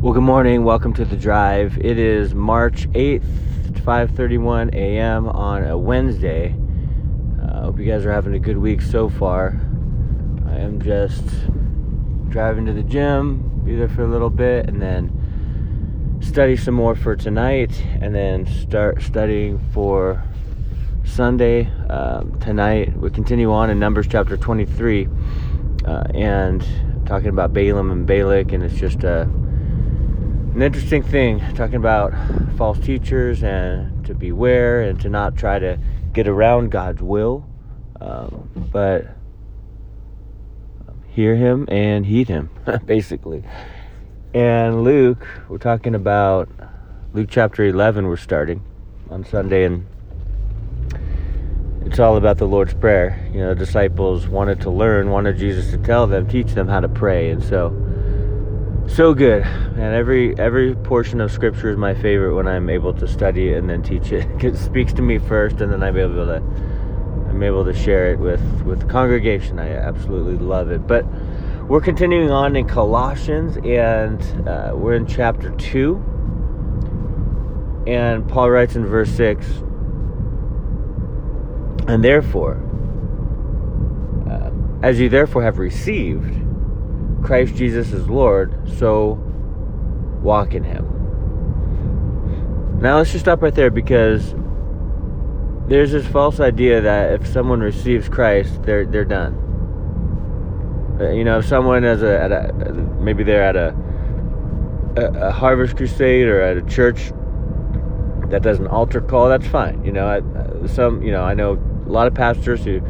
Well, good morning. Welcome to the drive. It is March 8th, 5:31 a.m. on a Wednesday. I uh, hope you guys are having a good week so far. I am just driving to the gym, be there for a little bit, and then study some more for tonight, and then start studying for Sunday um, tonight. We continue on in Numbers chapter 23, uh, and talking about Balaam and Balak, and it's just a an interesting thing talking about false teachers and to beware and to not try to get around God's will, um, but hear Him and heed Him, basically. And Luke, we're talking about Luke chapter 11, we're starting on Sunday, and it's all about the Lord's Prayer. You know, disciples wanted to learn, wanted Jesus to tell them, teach them how to pray, and so so good. And every every portion of scripture is my favorite when i'm able to study it and then teach it. It speaks to me first and then i'm able to i'm able to share it with with the congregation. I absolutely love it. But we're continuing on in colossians and uh, we're in chapter 2 and paul writes in verse 6 and therefore uh, as you therefore have received Christ Jesus is Lord, so walk in Him. Now let's just stop right there because there's this false idea that if someone receives Christ, they're they're done. Uh, you know, if someone is a, at a maybe they're at a, a, a Harvest Crusade or at a church that does an altar call, that's fine. You know, I, some you know I know a lot of pastors who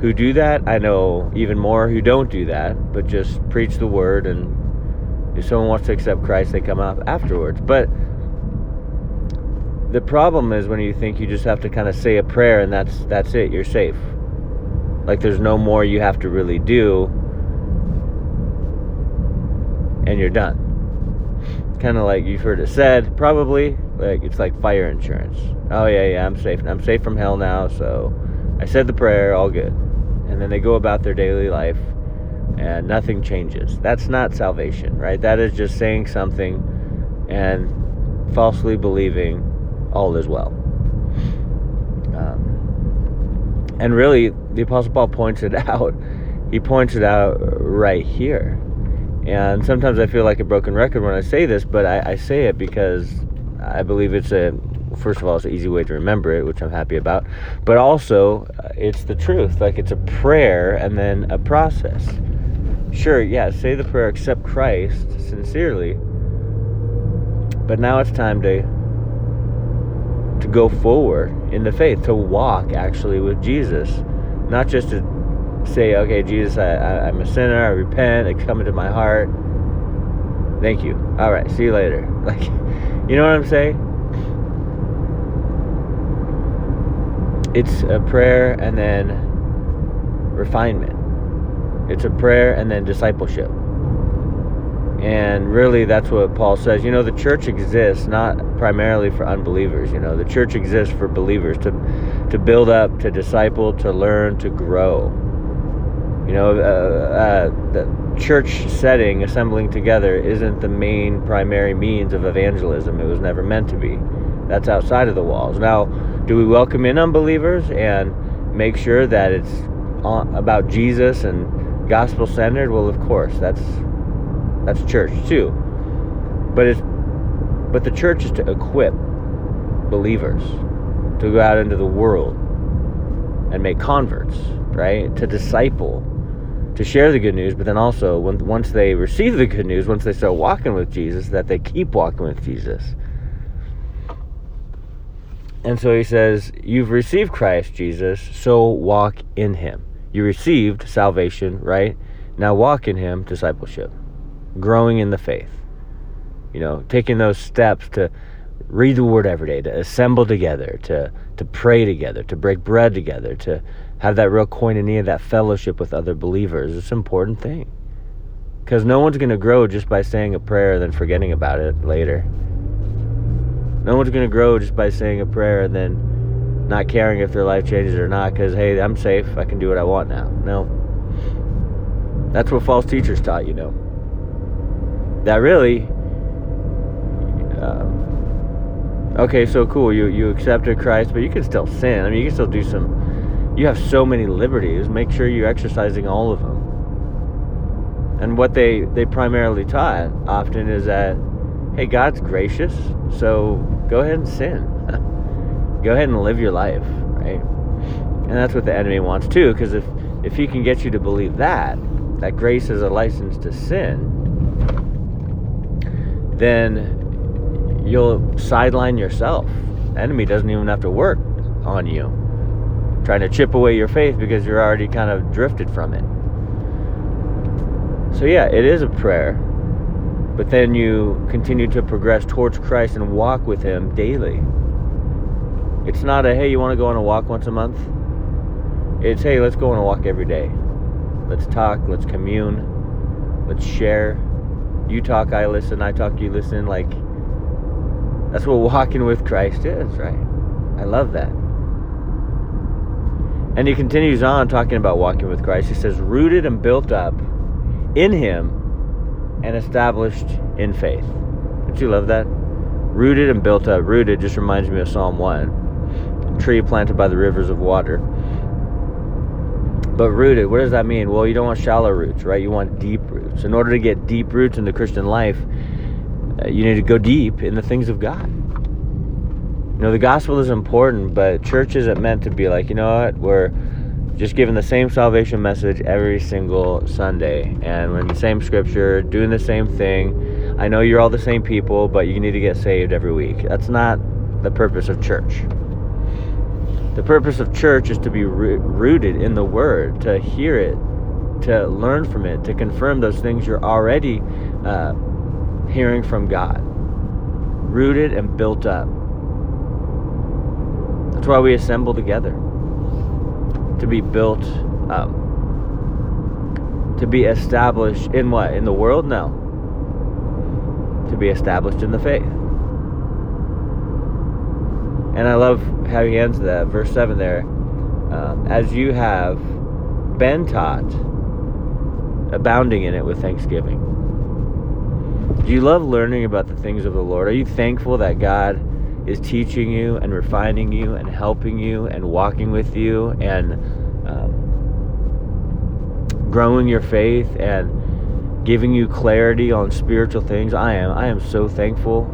who do that. I know even more who don't do that, but just preach the word. And if someone wants to accept Christ, they come out afterwards. But the problem is when you think you just have to kind of say a prayer and that's that's it. You're safe. Like there's no more you have to really do, and you're done. Kind of like you've heard it said, probably like it's like fire insurance. Oh yeah, yeah, I'm safe. I'm safe from hell now, so I said the prayer, all good and then they go about their daily life and nothing changes. That's not salvation, right? That is just saying something and falsely believing all is well. Um, and really, the Apostle Paul points it out. He points it out right here. And sometimes I feel like a broken record when I say this, but I, I say it because I believe it's a first of all, it's an easy way to remember it, which I'm happy about. But also, uh, it's the truth. Like it's a prayer and then a process. Sure, yeah, say the prayer, accept Christ sincerely. But now it's time to to go forward in the faith, to walk actually with Jesus, not just to say, okay, Jesus, I, I, I'm a sinner, I repent, I come into my heart. Thank you. All right, see you later. Like, you know what I'm saying? It's a prayer and then refinement. It's a prayer and then discipleship. And really, that's what Paul says. You know, the church exists not primarily for unbelievers. You know, the church exists for believers to, to build up, to disciple, to learn, to grow. You know, uh, uh, the church setting, assembling together, isn't the main primary means of evangelism. It was never meant to be. That's outside of the walls. Now, do we welcome in unbelievers and make sure that it's about Jesus and gospel centered? Well, of course, that's that's church too. But it's but the church is to equip believers to go out into the world and make converts, right? To disciple, to share the good news, but then also when, once they receive the good news, once they start walking with Jesus, that they keep walking with Jesus. And so he says, You've received Christ Jesus, so walk in him. You received salvation, right? Now walk in him, discipleship, growing in the faith. You know, taking those steps to read the word every day, to assemble together, to, to pray together, to break bread together, to have that real koinonia, that fellowship with other believers. It's an important thing. Because no one's going to grow just by saying a prayer and then forgetting about it later. No one's going to grow just by saying a prayer and then not caring if their life changes or not because, hey, I'm safe. I can do what I want now. No. That's what false teachers taught, you know. That really, uh, Okay, so cool. You you accepted Christ, but you can still sin. I mean, you can still do some. You have so many liberties. Make sure you're exercising all of them. And what they they primarily taught often is that, hey, God's gracious, so go ahead and sin. go ahead and live your life, right? And that's what the enemy wants too, because if if he can get you to believe that that grace is a license to sin, then you'll sideline yourself. The enemy doesn't even have to work on you, trying to chip away your faith because you're already kind of drifted from it. So, yeah, it is a prayer, but then you continue to progress towards Christ and walk with Him daily. It's not a, hey, you want to go on a walk once a month? It's, hey, let's go on a walk every day. Let's talk, let's commune, let's share. You talk, I listen, I talk, you listen. Like, that's what walking with Christ is, right? I love that. And he continues on talking about walking with Christ. He says, rooted and built up in him and established in faith. Don't you love that? Rooted and built up. Rooted just reminds me of Psalm 1. Tree planted by the rivers of water. But rooted, what does that mean? Well, you don't want shallow roots, right? You want deep roots. In order to get deep roots in the Christian life, uh, you need to go deep in the things of God. You know, the gospel is important, but church isn't meant to be like, you know what, we're just giving the same salvation message every single Sunday. And we're in the same scripture, doing the same thing. I know you're all the same people, but you need to get saved every week. That's not the purpose of church. The purpose of church is to be rooted in the Word, to hear it, to learn from it, to confirm those things you're already uh, hearing from God, rooted and built up. That's why we assemble together to be built up, to be established in what? In the world? No. To be established in the faith. And I love how he ends that, verse 7 there. Um, as you have been taught, abounding in it with thanksgiving. Do you love learning about the things of the Lord? Are you thankful that God is teaching you and refining you and helping you and walking with you and um, growing your faith and giving you clarity on spiritual things? I am. I am so thankful.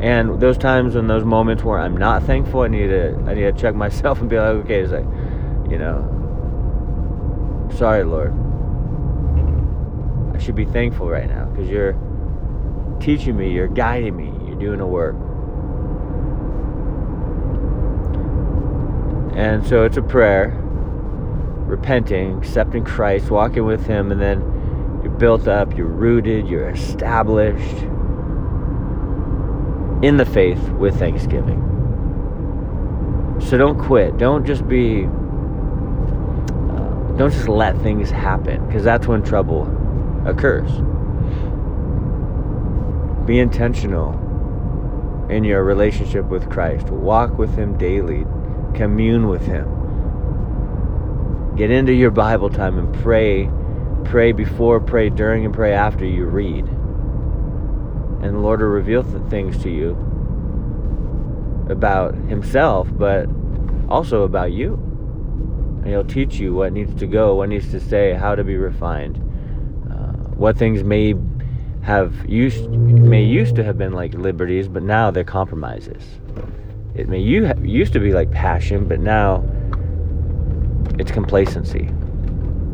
And those times and those moments where I'm not thankful, I need to I need to check myself and be like, okay, is like, you know, sorry, Lord I should be thankful right now because you're teaching me, you're guiding me, you're doing the work. And so it's a prayer, repenting, accepting Christ, walking with Him, and then you're built up, you're rooted, you're established in the faith with thanksgiving. So don't quit. Don't just be, uh, don't just let things happen because that's when trouble occurs. Be intentional in your relationship with Christ. Walk with Him daily, commune with Him. Get into your Bible time and pray. Pray before, pray during, and pray after you read. And the Lord will reveal things to you about Himself, but also about you. And He'll teach you what needs to go, what needs to stay, how to be refined uh, what things may have used may used to have been like liberties, but now they're compromises. It may you used to be like passion, but now it's complacency.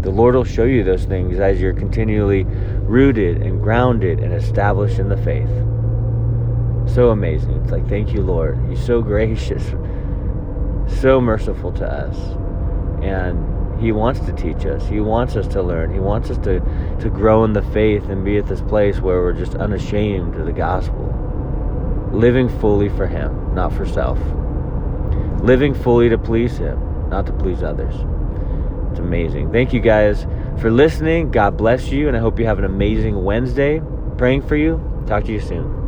The Lord will show you those things as you're continually rooted and grounded and established in the faith. So amazing. It's like, thank you, Lord. You're so gracious, so merciful to us. And he wants to teach us. He wants us to learn. He wants us to, to grow in the faith and be at this place where we're just unashamed of the gospel. Living fully for Him, not for self. Living fully to please Him, not to please others. It's amazing. Thank you guys for listening. God bless you, and I hope you have an amazing Wednesday. Praying for you. Talk to you soon.